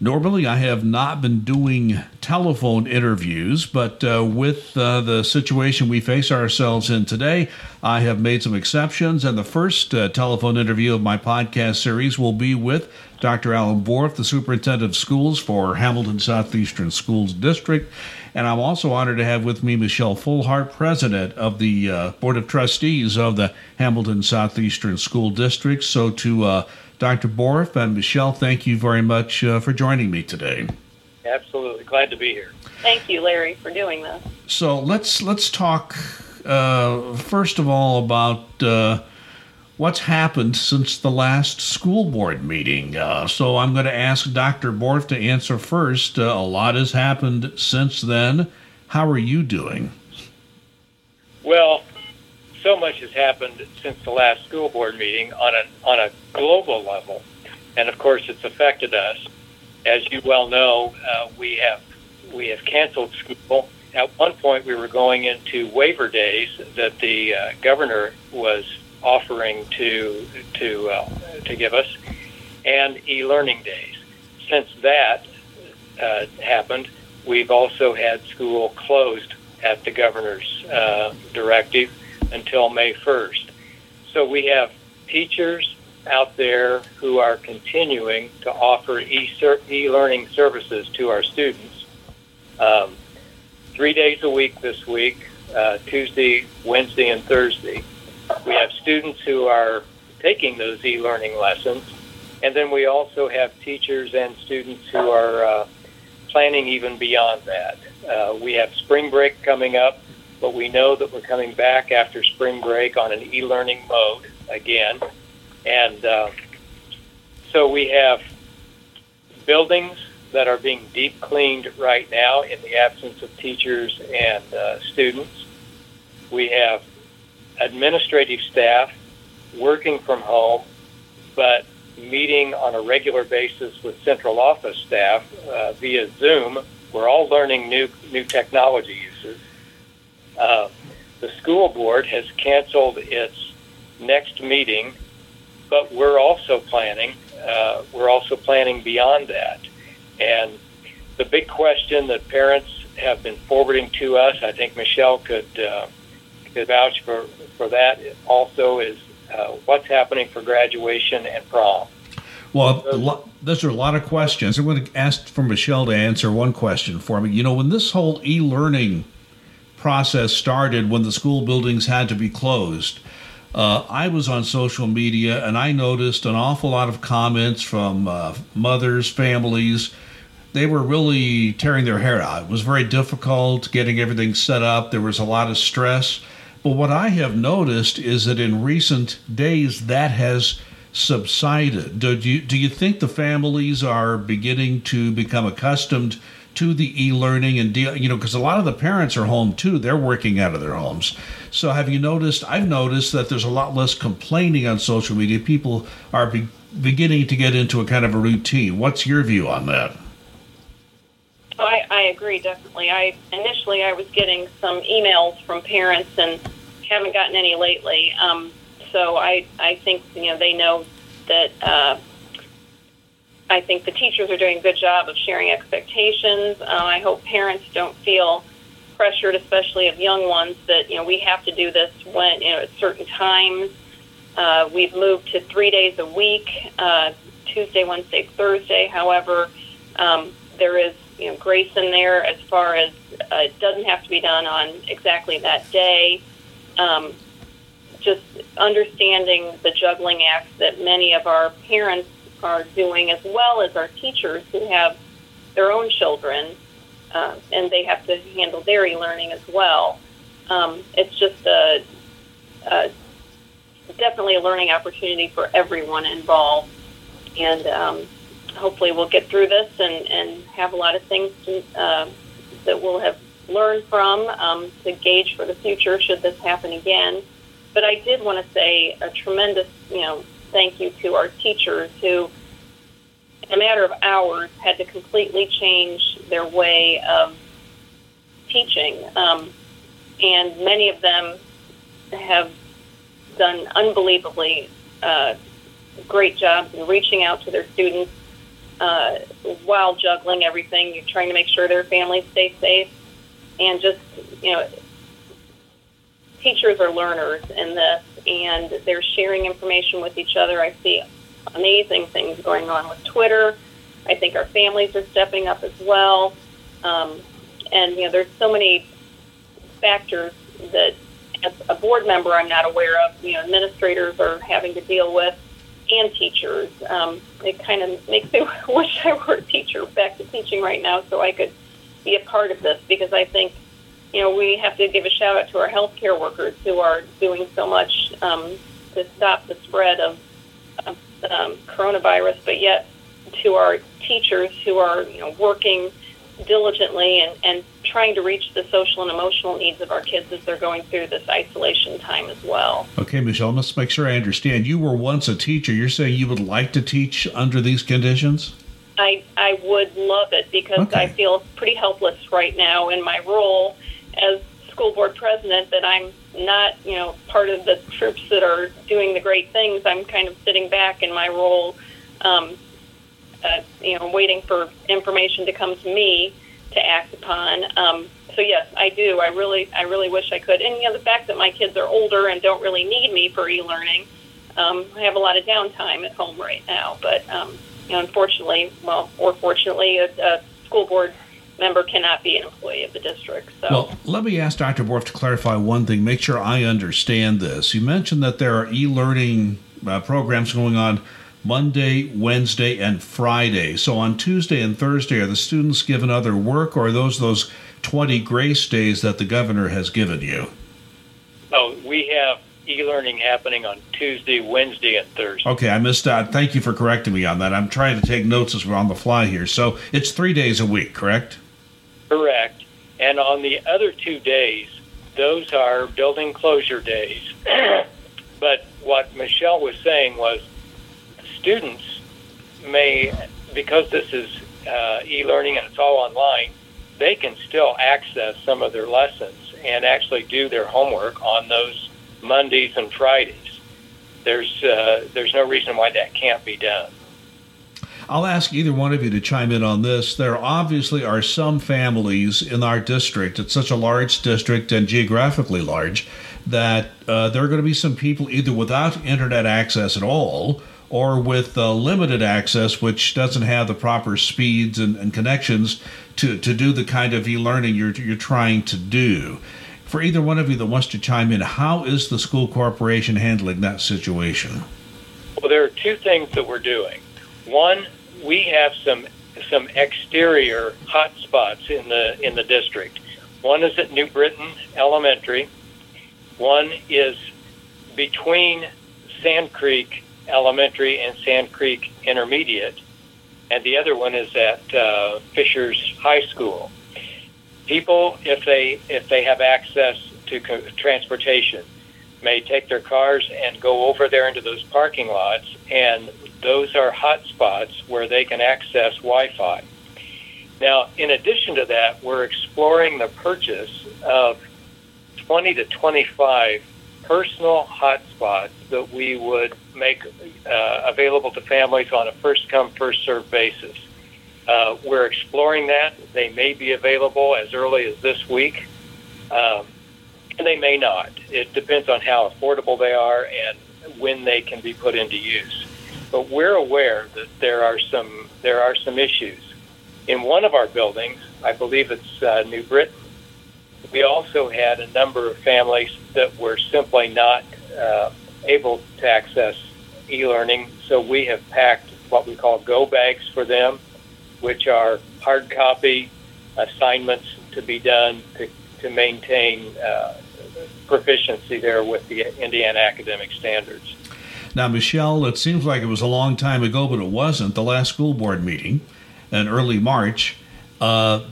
Normally, I have not been doing telephone interviews, but uh, with uh, the situation we face ourselves in today, I have made some exceptions. And the first uh, telephone interview of my podcast series will be with Dr. Alan Bourff, the Superintendent of Schools for Hamilton Southeastern Schools District. And I'm also honored to have with me Michelle Fullhart, President of the uh, Board of Trustees of the Hamilton Southeastern School District. So to uh, Dr. Bourff and Michelle, thank you very much uh, for joining me today. Absolutely, glad to be here. Thank you, Larry, for doing this. So let's let's talk uh, first of all about uh, what's happened since the last school board meeting. Uh, so I'm going to ask Dr. Bourff to answer first. Uh, a lot has happened since then. How are you doing? Well, so much has happened since the last school board meeting on a on a global level, and of course, it's affected us. As you well know, uh, we have we have canceled school. At one point, we were going into waiver days that the uh, governor was offering to to uh, to give us, and e-learning days. Since that uh, happened, we've also had school closed at the governor's uh, directive until May 1st. So we have teachers out there who are continuing to offer e-learning services to our students. Um, three days a week this week, uh, Tuesday, Wednesday, and Thursday. We have students who are taking those e-learning lessons, and then we also have teachers and students who are uh, planning even beyond that. Uh, we have spring break coming up but we know that we're coming back after spring break on an e-learning mode again. And uh, so we have buildings that are being deep cleaned right now in the absence of teachers and uh, students. We have administrative staff working from home, but meeting on a regular basis with central office staff uh, via Zoom. We're all learning new new technology uses uh, the school board has canceled its next meeting, but we're also planning. Uh, we're also planning beyond that, and the big question that parents have been forwarding to us, I think Michelle could uh, could vouch for for that. Also, is uh, what's happening for graduation and prom. Well, those are a lot of questions. I'm going to ask for Michelle to answer one question for me. You know, when this whole e-learning process started when the school buildings had to be closed. Uh, I was on social media and I noticed an awful lot of comments from uh, mothers, families. They were really tearing their hair out. It was very difficult getting everything set up. There was a lot of stress. But what I have noticed is that in recent days that has subsided. Do you, do you think the families are beginning to become accustomed to the e-learning and deal you know because a lot of the parents are home too. They're working out of their homes. So have you noticed i've noticed that there's a lot less complaining on social media. People are be- beginning to get into a kind of a routine. What's your view on that? Oh, I, I agree definitely. I initially i was getting some emails from parents and haven't gotten any lately. Um, so i i think you know they know that uh, I think the teachers are doing a good job of sharing expectations. Uh, I hope parents don't feel pressured, especially of young ones, that you know we have to do this when you know at certain times. Uh, we've moved to three days a week, uh, Tuesday, Wednesday, Thursday. However, um, there is you know grace in there as far as uh, it doesn't have to be done on exactly that day. Um, just understanding the juggling act that many of our parents are doing, as well as our teachers who have their own children, uh, and they have to handle their e-learning as well. Um, it's just a, a, definitely a learning opportunity for everyone involved, and um, hopefully we'll get through this and, and have a lot of things to, uh, that we'll have learned from um, to gauge for the future should this happen again. But I did want to say a tremendous, you know, thank you to our teachers who, in a matter of hours, had to completely change their way of teaching. Um, and many of them have done unbelievably uh, great jobs in reaching out to their students uh, while juggling everything. You're trying to make sure their families stay safe, and just you know, teachers are learners in this, and they're sharing information with each other. I see amazing things going on with Twitter. I think our families are stepping up as well, um, and you know, there's so many factors that as a board member I'm not aware of. You know, administrators are having to deal with and teachers. Um, it kind of makes me wish I were a teacher back to teaching right now so I could be a part of this because I think, you know, we have to give a shout out to our healthcare workers who are doing so much um, to stop the spread of, of um, coronavirus, but yet to our teachers who are, you know, working diligently and, and trying to reach the social and emotional needs of our kids as they're going through this isolation time as well. Okay, Michelle, let's make sure I understand. You were once a teacher. You're saying you would like to teach under these conditions? I, I would love it because okay. I feel pretty helpless right now in my role as school board president that I'm not, you know, part of the troops that are doing the great things. I'm kind of sitting back in my role um, uh, you know, waiting for information to come to me to act upon. Um, so yes, I do. I really, I really wish I could. And you know, the fact that my kids are older and don't really need me for e-learning, um, I have a lot of downtime at home right now. But um, you know, unfortunately, well, or fortunately, a, a school board member cannot be an employee of the district. So. Well, let me ask Dr. Bourff to clarify one thing, make sure I understand this. You mentioned that there are e learning uh, programs going on Monday, Wednesday, and Friday. So on Tuesday and Thursday, are the students given other work, or are those those 20 grace days that the governor has given you? Oh, we have e-learning happening on Tuesday, Wednesday, and Thursday. Okay, I missed that. Thank you for correcting me on that. I'm trying to take notes as we're on the fly here. So it's three days a week, correct? Correct. And on the other two days, those are building closure days. but what Michelle was saying was students may, because this is uh, e-learning and it's all online, they can still access some of their lessons and actually do their homework on those Mondays and Fridays. There's uh, there's no reason why that can't be done. I'll ask either one of you to chime in on this. There obviously are some families in our district, it's such a large district and geographically large, that uh, there are going to be some people either without internet access at all or with uh, limited access, which doesn't have the proper speeds and, and connections to, to do the kind of e learning you're, you're trying to do. For either one of you that wants to chime in, how is the school corporation handling that situation? Well, there are two things that we're doing. One, we have some some exterior hotspots in the in the district. One is at New Britain Elementary. One is between Sand Creek Elementary and Sand Creek Intermediate, and the other one is at uh, Fishers High School. People, if they if they have access to co- transportation, may take their cars and go over there into those parking lots, and those are hot spots where they can access Wi-Fi. Now, in addition to that, we're exploring the purchase of 20 to 25 personal hotspots that we would make uh, available to families on a first come, first served basis. Uh, we're exploring that. They may be available as early as this week, um, and they may not. It depends on how affordable they are and when they can be put into use. But we're aware that there are some there are some issues. In one of our buildings, I believe it's uh, New Britain, we also had a number of families that were simply not uh, able to access e-learning. So we have packed what we call go bags for them, which are hard copy assignments to be done to, to maintain uh, proficiency there with the Indiana academic standards. Now, Michelle, it seems like it was a long time ago, but it wasn't. The last school board meeting in early March, uh,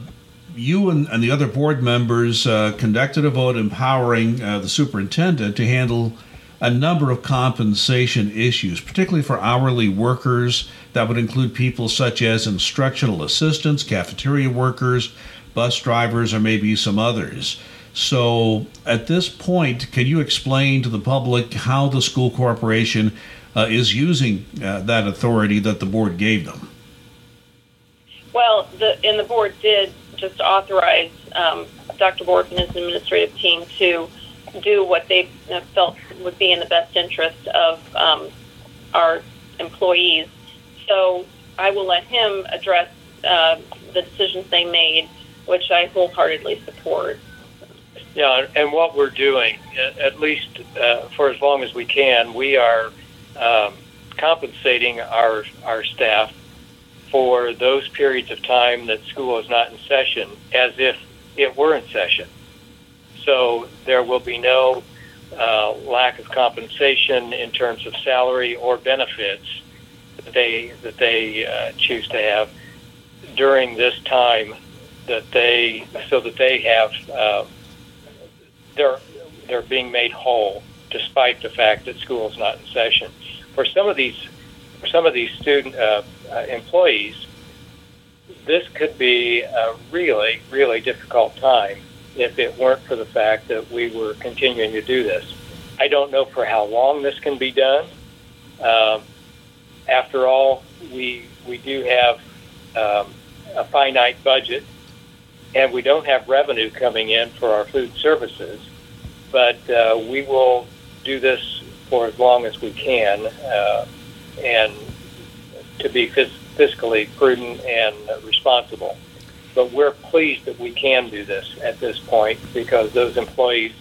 you and, and, the other board members uh, conducted a vote empowering uh, the superintendent to handle a number of compensation issues, particularly for hourly workers. That would include people such as instructional assistants, cafeteria workers, bus drivers, or maybe some others. So, at this point, can you explain to the public how the school corporation uh, is using uh, that authority that the board gave them? Well, the and the board did just authorize um, Dr. Bourff and his administrative team to do what they felt would be in the best interest of um, our employees. So I will let him address uh, the decisions they made, which I wholeheartedly support. Yeah, and what we're doing, at least uh, for as long as we can, we are um, compensating our our staff for those periods of time that school is not in session as if it were in session. So there will be no uh, lack of compensation in terms of salary or benefits that they that they uh, choose to have during this time that they so that they have uh, they're they're being made whole despite the fact that school is not in session. For some of these for some of these student uh, uh, employees, this could be a really really difficult time if it weren't for the fact that we were continuing to do this. I don't know for how long this can be done. Um, after all, we we do have um, a finite budget, and we don't have revenue coming in for our food services. But uh, we will do this for as long as we can, uh, and to be fiscally prudent and responsible. But we're pleased that we can do this at this point because those employees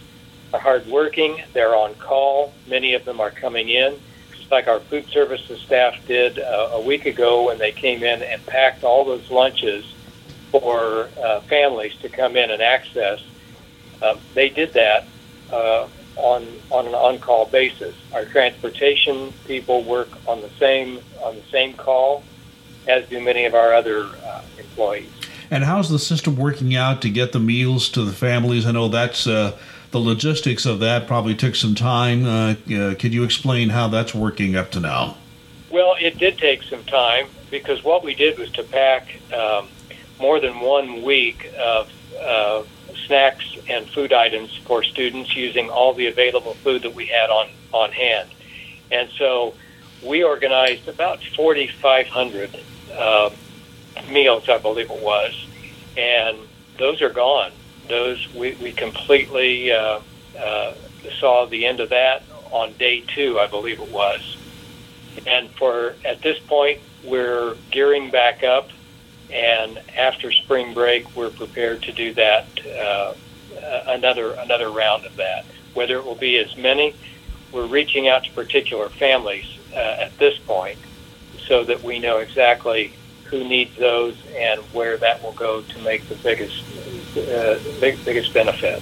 are hardworking. They're on call. Many of them are coming in, just like our food services staff did uh, a week ago when they came in and packed all those lunches for uh, families to come in and access. Uh, they did that uh, on on an on-call basis. Our transportation people work on the same on the same call, as do many of our other uh, employees. And how's the system working out to get the meals to the families? I know that's uh, the logistics of that probably took some time. Uh, uh, could you explain how that's working up to now? Well, it did take some time because what we did was to pack um, more than one week of uh, snacks and food items for students using all the available food that we had on, on hand. And so we organized about 4,500 uh, meals, I believe it was, and those are gone. Those we, we completely uh, uh, saw the end of that on day two, I believe it was. And for at this point, we're gearing back up, and after spring break, we're prepared to do that uh, another another round of that. Whether it will be as many, we're reaching out to particular families uh, at this point, so that we know exactly who needs those and where that will go to make the biggest uh, big, biggest benefit.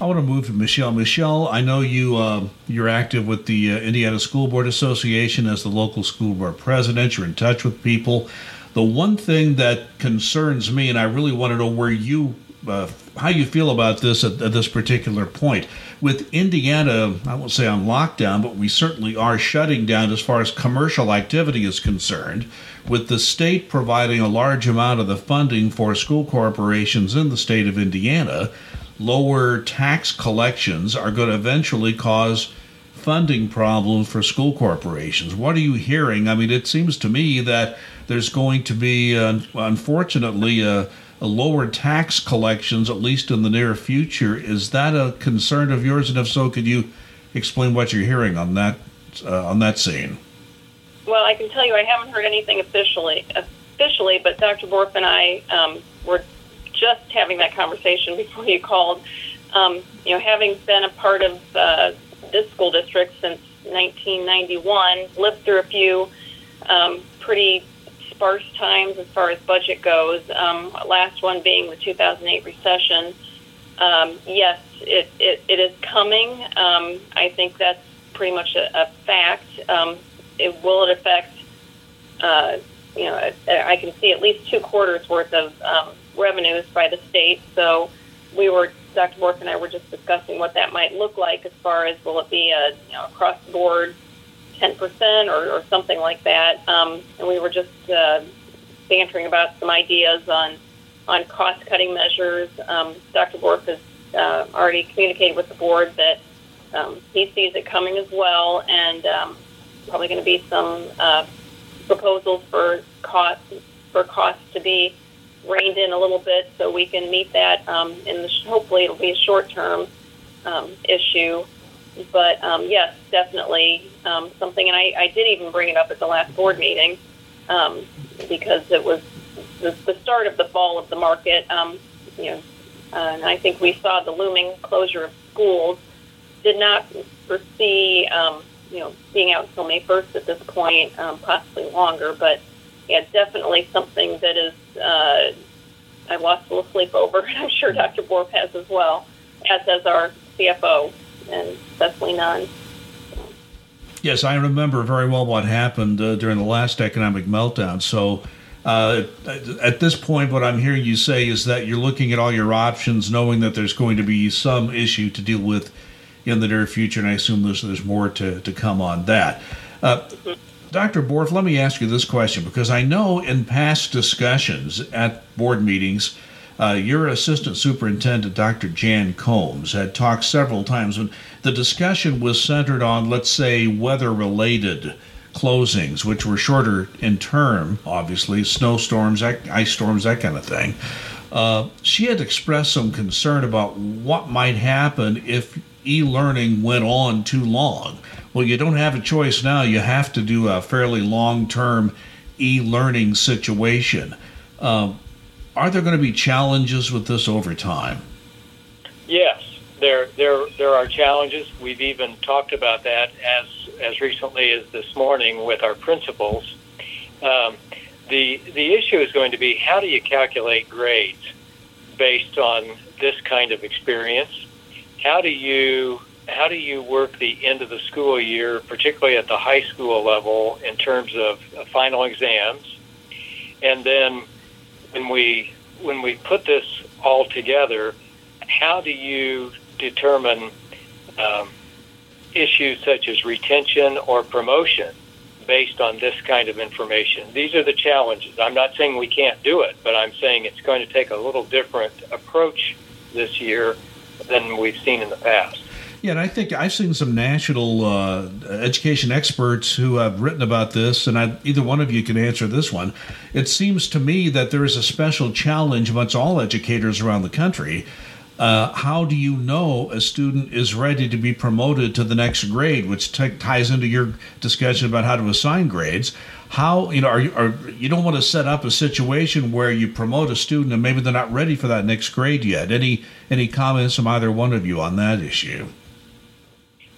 I want to move to Michelle. Michelle, I know you uh, you're active with the uh, Indiana School Board Association as the local school board president. You're in touch with people. The one thing that concerns me, and I really want to know where you uh, how you feel about this at, at, this particular point. With Indiana, I won't say on lockdown, but we certainly are shutting down as far as commercial activity is concerned. With the state providing a large amount of the funding for school corporations in the state of Indiana, lower tax collections are going to eventually cause funding problems for school corporations. What are you hearing? I mean, it seems to me that there's going to be, uh, unfortunately, a lower tax collections, at least in the near future. Is that a concern of yours? And if so, could you explain what you're hearing on that uh, on that scene? Well, I can tell you I haven't heard anything officially, officially, but Dr. Bourff and I um, were just having that conversation before you called. Um, you know, having been a part of uh, this school district since 1991, lived through a few um, pretty sparse times as far as budget goes. Um, last one being the 2008 recession. Um, yes, it, it, it is coming. Um, I think that's pretty much a, a fact. Um, it, will it affect? Uh, you know, I can see at least two quarters worth of um, revenues by the state. So we were, Dr. Bourff and I were just discussing what that might look like as far as will it be a you know across the board 10% or, or something like that. Um, and we were just uh, bantering about some ideas on, on cost cutting measures. Um, Dr. Bourff has uh, already communicated with the board that um, he sees it coming as well, and um, probably going to be some uh, proposals for cost for costs to be reined in a little bit so we can meet that. Um, the, hopefully, it'll be a short-term um, issue. But um, yes, definitely um, something. And I, I did even bring it up at the last board meeting um, because it was the, the start of the fall of the market. Um, you know, uh, and I think we saw the looming closure of schools. Did not foresee, um, you know, being out until May 1st at this point, um, possibly longer. But yeah, definitely something that is uh, I lost a little sleep over, and I'm sure Dr. Bourff has as well, as has our CFO and Cecily Nunn. Yes, I remember very well what happened uh, during the last economic meltdown. So, uh, at this point, what I'm hearing you say is that you're looking at all your options, knowing that there's going to be some issue to deal with in the near future, and I assume there's, there's more to, to come on that. Uh, Dr. Bourff, let me ask you this question because I know in past discussions at board meetings, uh, your assistant superintendent, Dr. Jan Combs, had talked several times when the discussion was centered on, let's say, weather related closings, which were shorter in term, obviously, snowstorms, ice storms, that kind of thing. Uh, she had expressed some concern about what might happen if e learning went on too long. Well, you don't have a choice now. You have to do a fairly long term e learning situation. Uh, are there going to be challenges with this over time? Yes, there there there are challenges. We've even talked about that as as recently as this morning with our principals. Um, the the issue is going to be how do you calculate grades based on this kind of experience? How do you how do you work the end of the school year, particularly at the high school level, in terms of final exams? And then when we when we put this all together, how do you determine um, issues such as retention or promotion based on this kind of information? These are the challenges. I'm not saying we can't do it, but I'm saying it's going to take a little different approach this year than we've seen in the past. Yeah, and I think I've seen some national uh, education experts who have written about this, and I, either one of you can answer this one. It seems to me that there is a special challenge amongst all educators around the country. Uh, how do you know a student is ready to be promoted to the next grade, which t- ties into your discussion about how to assign grades? How you know are you, are you don't want to set up a situation where you promote a student and maybe they're not ready for that next grade yet. Any any comments from either one of you on that issue?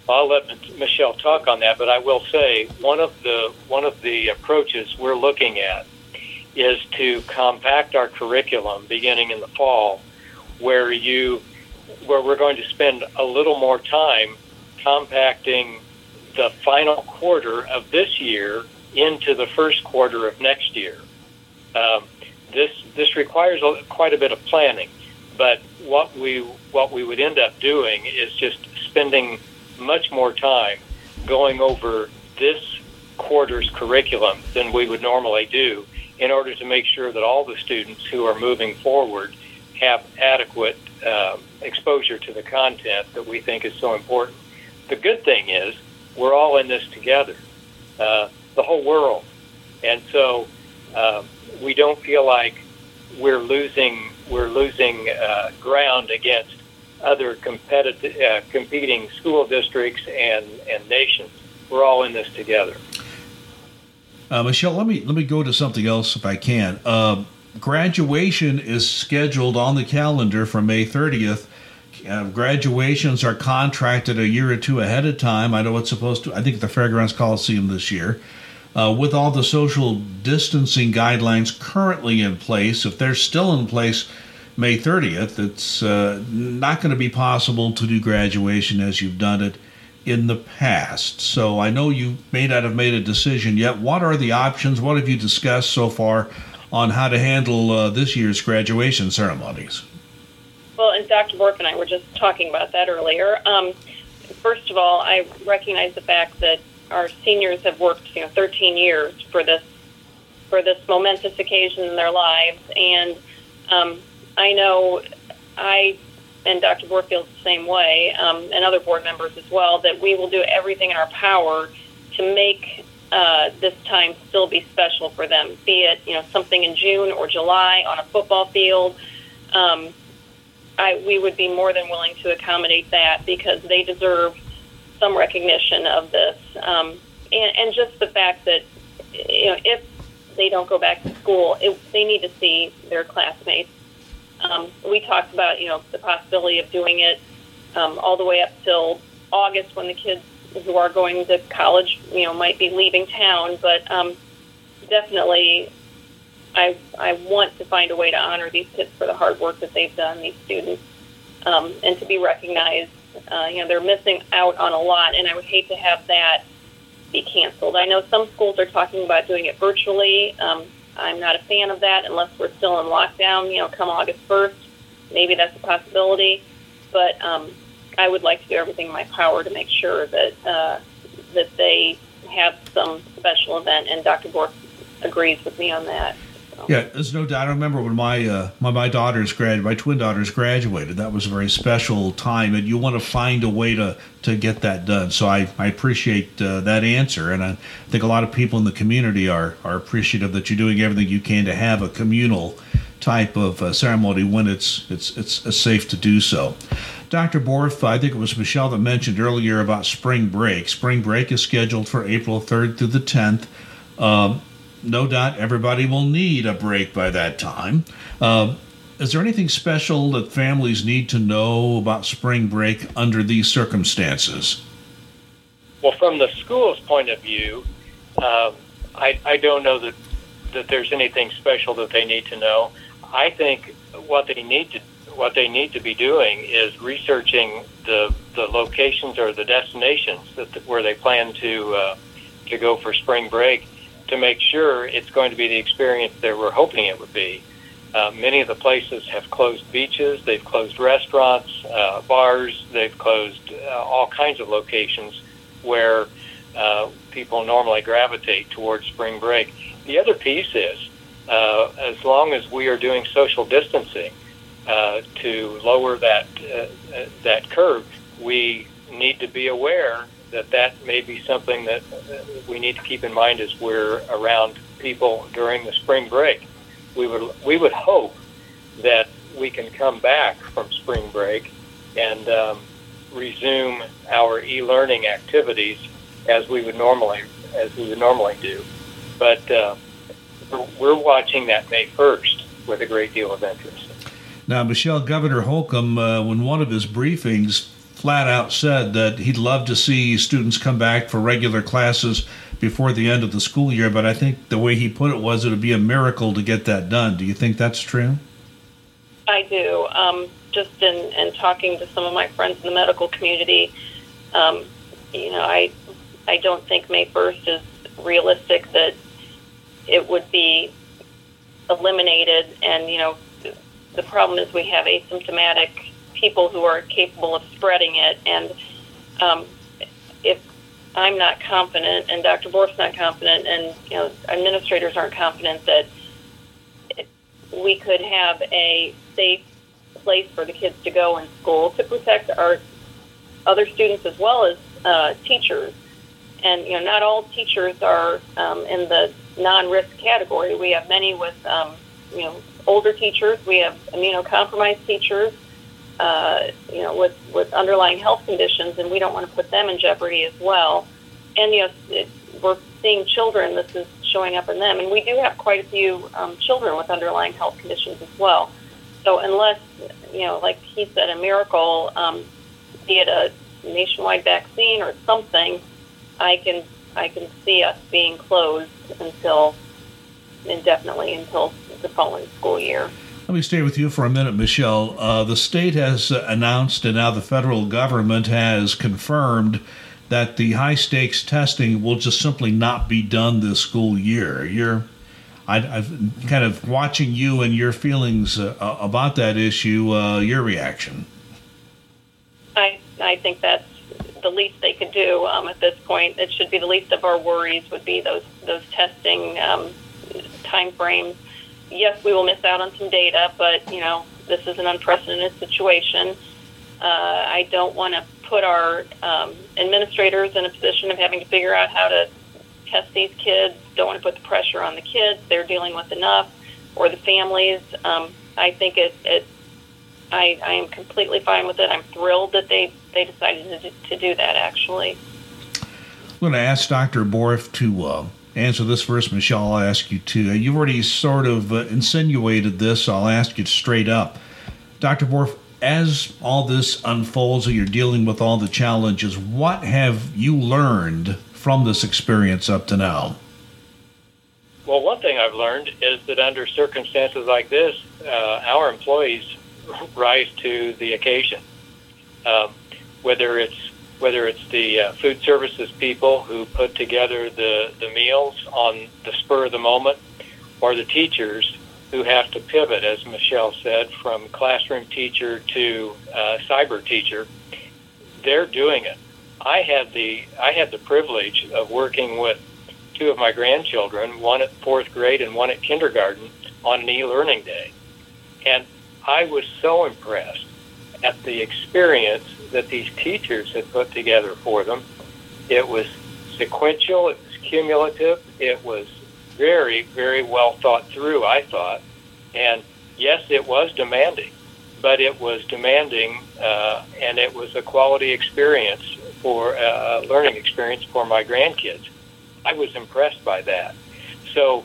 I'll let Michelle talk on that, but I will say one of the one of the approaches we're looking at is to compact our curriculum beginning in the fall, where you where we're going to spend a little more time compacting the final quarter of this year into the first quarter of next year. Um, this this requires a, quite a bit of planning, but what we what we would end up doing is just spending much more time going over this quarter's curriculum than we would normally do in order to make sure that all the students who are moving forward have adequate uh, exposure to the content that we think is so important. The good thing is we're all in this together, uh, the whole world, and so uh, we don't feel like we're losing we're losing uh, ground against other competitive, uh, competing school districts and, and nations. We're all in this together. Uh, Michelle, let me let me go to something else if I can. Uh, graduation is scheduled on the calendar for May 30th. Uh, graduations are contracted a year or two ahead of time. I know it's supposed to. I think the Fairgrounds Coliseum this year. Uh, with all the social distancing guidelines currently in place, if they're still in place, May 30th, it's uh, not going to be possible to do graduation as you've done it in the past. So I know you may not have made a decision yet. What are the options? What have you discussed so far on how to handle uh, this year's graduation ceremonies? Well, and Dr. Bourff and I were just talking about that earlier. Um, first of all, I recognize the fact that our seniors have worked, you know, 13 years for this for this momentous occasion in their lives, and um, I know I and Dr. Bourff feels the same way, um, and other board members as well, that we will do everything in our power to make uh, this time still be special for them, be it you know something in June or July on a football field. Um, I, we would be more than willing to accommodate that because they deserve some recognition of this, um, and, and just the fact that you know if they don't go back to school, it, they need to see their classmates. Um, we talked about you know the possibility of doing it um, all the way up till August when the kids who are going to college, you know, might be leaving town. But um, definitely, I I want to find a way to honor these kids for the hard work that they've done. These students, um, and to be recognized. Uh, you know, they're missing out on a lot, and I would hate to have that be canceled. I know some schools are talking about doing it virtually. Um, I'm not a fan of that unless we're still in lockdown. You know, come August 1st, maybe that's a possibility. But um, I would like to do everything in my power to make sure that uh, that they have some special event, and Dr. Bourff agrees with me on that. Yeah, there's no doubt. I remember when my uh, my my daughters graduated, my twin daughters graduated. That was a very special time, and you want to find a way to to get that done. So I I appreciate uh, that answer, and I think a lot of people in the community are are appreciative that you're doing everything you can to have a communal type of uh, ceremony when it's it's it's safe to do so. Dr. Bourff, I think it was Michelle that mentioned earlier about spring break. Spring break is scheduled for April 3rd through the 10th. Um, no doubt everybody will need a break by that time. Uh, is there anything special that families need to know about spring break under these circumstances? Well, from the school's point of view, uh, I, I don't know that, that there's anything special that they need to know. I think what they need to what they need to be doing is researching the the locations or the destinations that where they plan to uh, to go for spring break to make sure it's going to be the experience that we're hoping it would be. Uh, many of the places have closed beaches, they've closed restaurants, uh, bars, they've closed uh, all kinds of locations where uh, people normally gravitate towards spring break. The other piece is, uh, as long as we are doing social distancing, uh, to lower that uh, uh, that curve, we need to be aware that that may be something that we need to keep in mind as we're around people during the spring break. We would we would hope that we can come back from spring break and um, resume our e-learning activities as we would normally as we would normally do. But uh, we're watching that May 1st with a great deal of interest. Now, Michelle, Governor Holcomb, uh, when one of his briefings flat out said that he'd love to see students come back for regular classes before the end of the school year, but I think the way he put it was it would be a miracle to get that done. Do you think that's true? I do. Um, just in, in talking to some of my friends in the medical community, um, you know, I I don't think May 1st is realistic that it would be eliminated and, you know, the problem is we have asymptomatic people who are capable of spreading it, and um, if I'm not confident, and Dr. Bourff's not confident, and you know administrators aren't confident that we could have a safe place for the kids to go in school to protect our other students as well as uh, teachers. And you know, not all teachers are um, in the non-risk category. We have many with um, you know older teachers. We have immunocompromised teachers, uh, you know, with, with underlying health conditions, and we don't want to put them in jeopardy as well. And, you know, it, we're seeing children, this is showing up in them. And we do have quite a few um, children with underlying health conditions as well. So unless, you know, like he said, a miracle, um, be it a nationwide vaccine or something, I can I can see us being closed until indefinitely until the following school year. Let me stay with you for a minute, Michelle. Uh, the state has uh, announced, and now the federal government has confirmed that the high stakes testing will just simply not be done this school year. You're, I, have kind of watching you and your feelings uh, about that issue. Uh, your reaction? I I think that's the least they could do um, at this point. It should be the least of our worries. Would be those those testing um, time frames yes, we will miss out on some data, but you know this is an unprecedented situation. Uh, I don't want to put our um, administrators in a position of having to figure out how to test these kids, don't want to put the pressure on the kids. They're dealing with enough, or the families. Um, I think it, it I, I am completely fine with it. I'm thrilled that they, they decided to, to do that, actually. I'm going to ask Dr. Bourff to uh, answer this first. Michelle, I'll ask you to. Uh, you've already sort of uh, insinuated this. So I'll ask you straight up. Dr. Bourff, as all this unfolds and you're dealing with all the challenges, what have you learned from this experience up to now? Well, one thing I've learned is that under circumstances like this, uh, our employees rise to the occasion. Um, whether it's whether it's the uh, food services people who put together the, the meals on the spur of the moment, or the teachers who have to pivot, as Michelle said, from classroom teacher to uh, cyber teacher, they're doing it. I had the I had the privilege of working with two of my grandchildren, one at fourth grade and one at kindergarten, on an e-learning day, and I was so impressed at the experience that these teachers had put together for them. It was sequential, it was cumulative, it was very, very well thought through, I thought. And yes, it was demanding, but it was demanding uh, and it was a quality experience for uh, learning experience for my grandkids. I was impressed by that. So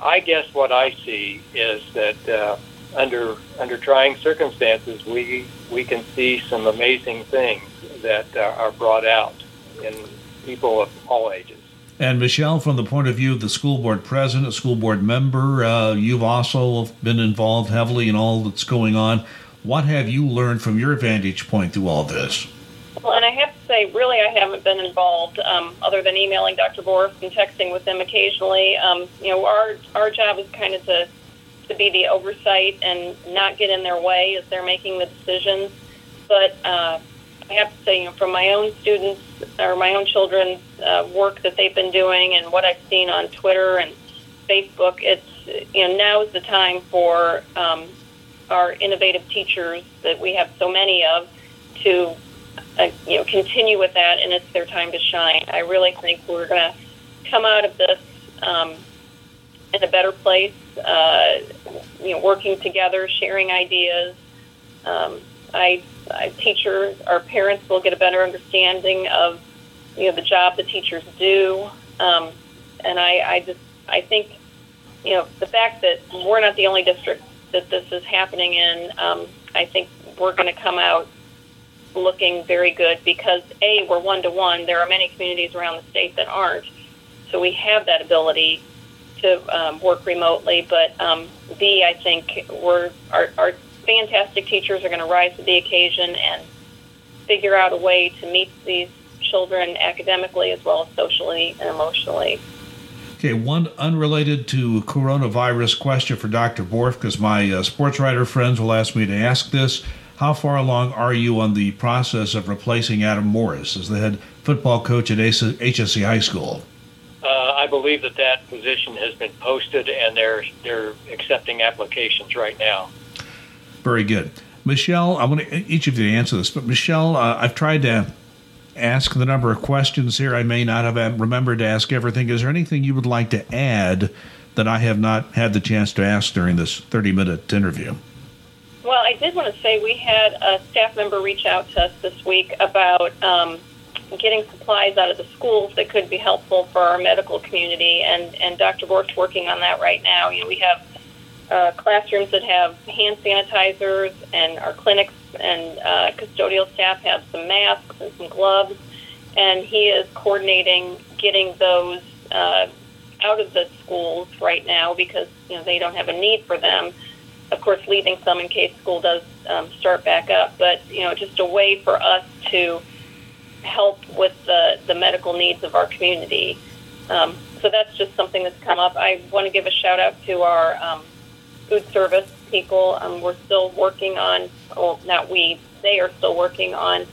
I guess what I see is that uh, under under trying circumstances, we we can see some amazing things that uh, are brought out in people of all ages. And Michelle, from the point of view of the school board president, a school board member, uh, you've also been involved heavily in all that's going on. What have you learned from your vantage point through all this? Well, and I have to say, really, I haven't been involved um, other than emailing Dr. Bourff and texting with him occasionally. Um, you know, our our job is kind of to to be the oversight and not get in their way as they're making the decisions. But uh, I have to say, you know, from my own students or my own children's uh, work that they've been doing and what I've seen on Twitter and Facebook, it's you know now is the time for um, our innovative teachers that we have so many of to uh, you know continue with that, and it's their time to shine. I really think we're going to come out of this um, in a better place. Uh, you know, working together, sharing ideas. Um, I, I teachers, our parents will get a better understanding of you know the job the teachers do, um, and I, I just I think you know the fact that we're not the only district that this is happening in. Um, I think we're going to come out looking very good because a we're one to one. There are many communities around the state that aren't, so we have that ability to um, work remotely. But um, B, I think we're our, our fantastic teachers are going to rise to the occasion and figure out a way to meet these children academically as well as socially and emotionally. Okay, one unrelated to coronavirus question for Dr. Bourff, because my uh, sports writer friends will ask me to ask this. How far along are you on the process of replacing Adam Morris as the head football coach at HSE High School? Uh, I believe that that position has been posted, and they're they're accepting applications right now. Very good, Michelle. I want to, each of you to answer this, but Michelle, uh, I've tried to ask the number of questions here. I may not have remembered to ask everything. Is there anything you would like to add that I have not had the chance to ask during this thirty-minute interview? Well, I did want to say we had a staff member reach out to us this week about. Um, getting supplies out of the schools that could be helpful for our medical community. And, and Dr. Bourff's working on that right now. You know, we have uh, classrooms that have hand sanitizers, and our clinics and uh, custodial staff have some masks and some gloves. And he is coordinating getting those uh, out of the schools right now because you know they don't have a need for them. Of course, leaving some in case school does um, start back up. But you know, just a way for us to help with the, the medical needs of our community. Um, so that's just something that's come up. I want to give a shout out to our um, food service people. Um, we're still working on, well, not we, they are still working on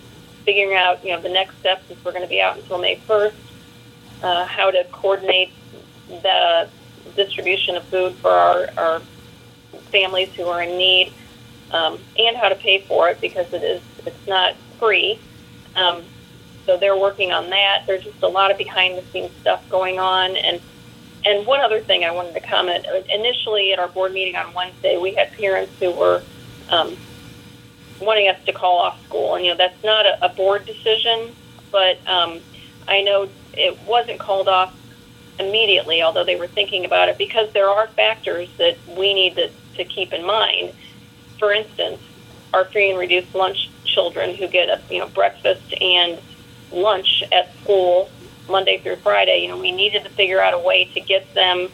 figuring out, you know, the next steps since we're going to be out until May 1st, uh, how to coordinate the distribution of food for our, our families who are in need, um, and how to pay for it because it is it's not free. Um, so they're working on that. There's just a lot of behind the scenes stuff going on. And and one other thing I wanted to comment. Initially, at our board meeting on Wednesday, we had parents who were um, wanting us to call off school, and you know that's not a, a board decision, but um, I know it wasn't called off immediately, although they were thinking about it, because there are factors that we need to, to keep in mind. For instance, our free and reduced lunch children who get a you know breakfast and lunch at school Monday through Friday. You know, we needed to figure out a way to get them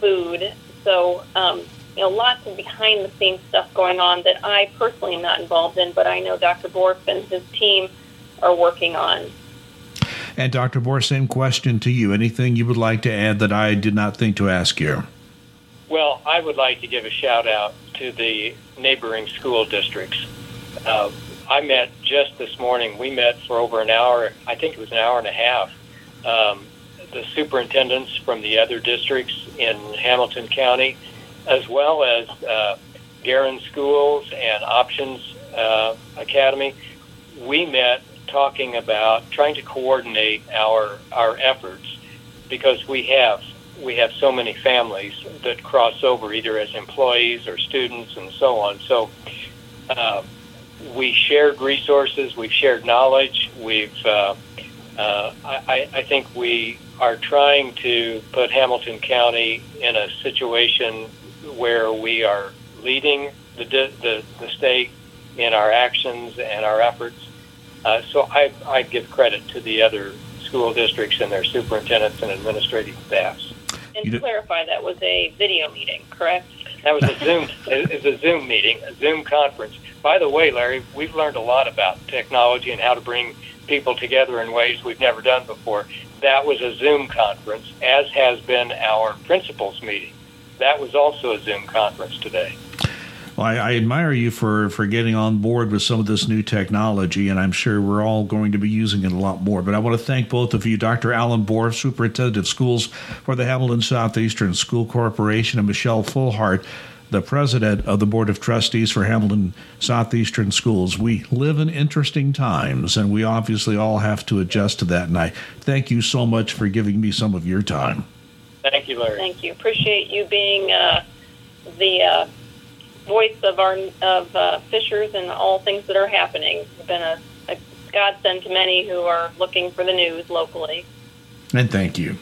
food. So, um, you know, lots of behind the scenes stuff going on that I personally am not involved in, but I know Dr. Bourff and his team are working on. And Dr. Bourff, same question to you. Anything you would like to add that I did not think to ask you? Well, I would like to give a shout out to the neighboring school districts. Uh, I met just this morning. We met for over an hour. I think it was an hour and a half. Um, the superintendents from the other districts in Hamilton County, as well as uh, Guerin Schools and Options uh, Academy, we met talking about trying to coordinate our our efforts because we have we have so many families that cross over either as employees or students and so on. So uh, we shared resources, we've shared knowledge, we've. Uh, uh, I, I think we are trying to put Hamilton County in a situation where we are leading the the, the state in our actions and our efforts. Uh, so I, I give credit to the other school districts and their superintendents and administrative staffs. And to clarify, that was a video meeting, correct? That was a Zoom. It's a Zoom meeting, a Zoom conference. By the way, Larry, we've learned a lot about technology and how to bring people together in ways we've never done before. That was a Zoom conference, as has been our principals meeting. That was also a Zoom conference today. Well, I, I, admire you for, for getting on board with some of this new technology, and I'm sure we're all going to be using it a lot more. But I want to thank both of you, Dr. Allen Bourff, Superintendent of Schools for the Hamilton Southeastern School Corporation, and Michelle Fullhart, the president of the Board of Trustees for Hamilton Southeastern Schools. We live in interesting times, and we obviously all have to adjust to that. And I thank you so much for giving me some of your time. Thank you, Larry. Thank you. Appreciate you being uh, the uh, voice of our of uh, Fishers and all things that are happening. It's been a, a godsend to many who are looking for the news locally. And thank you.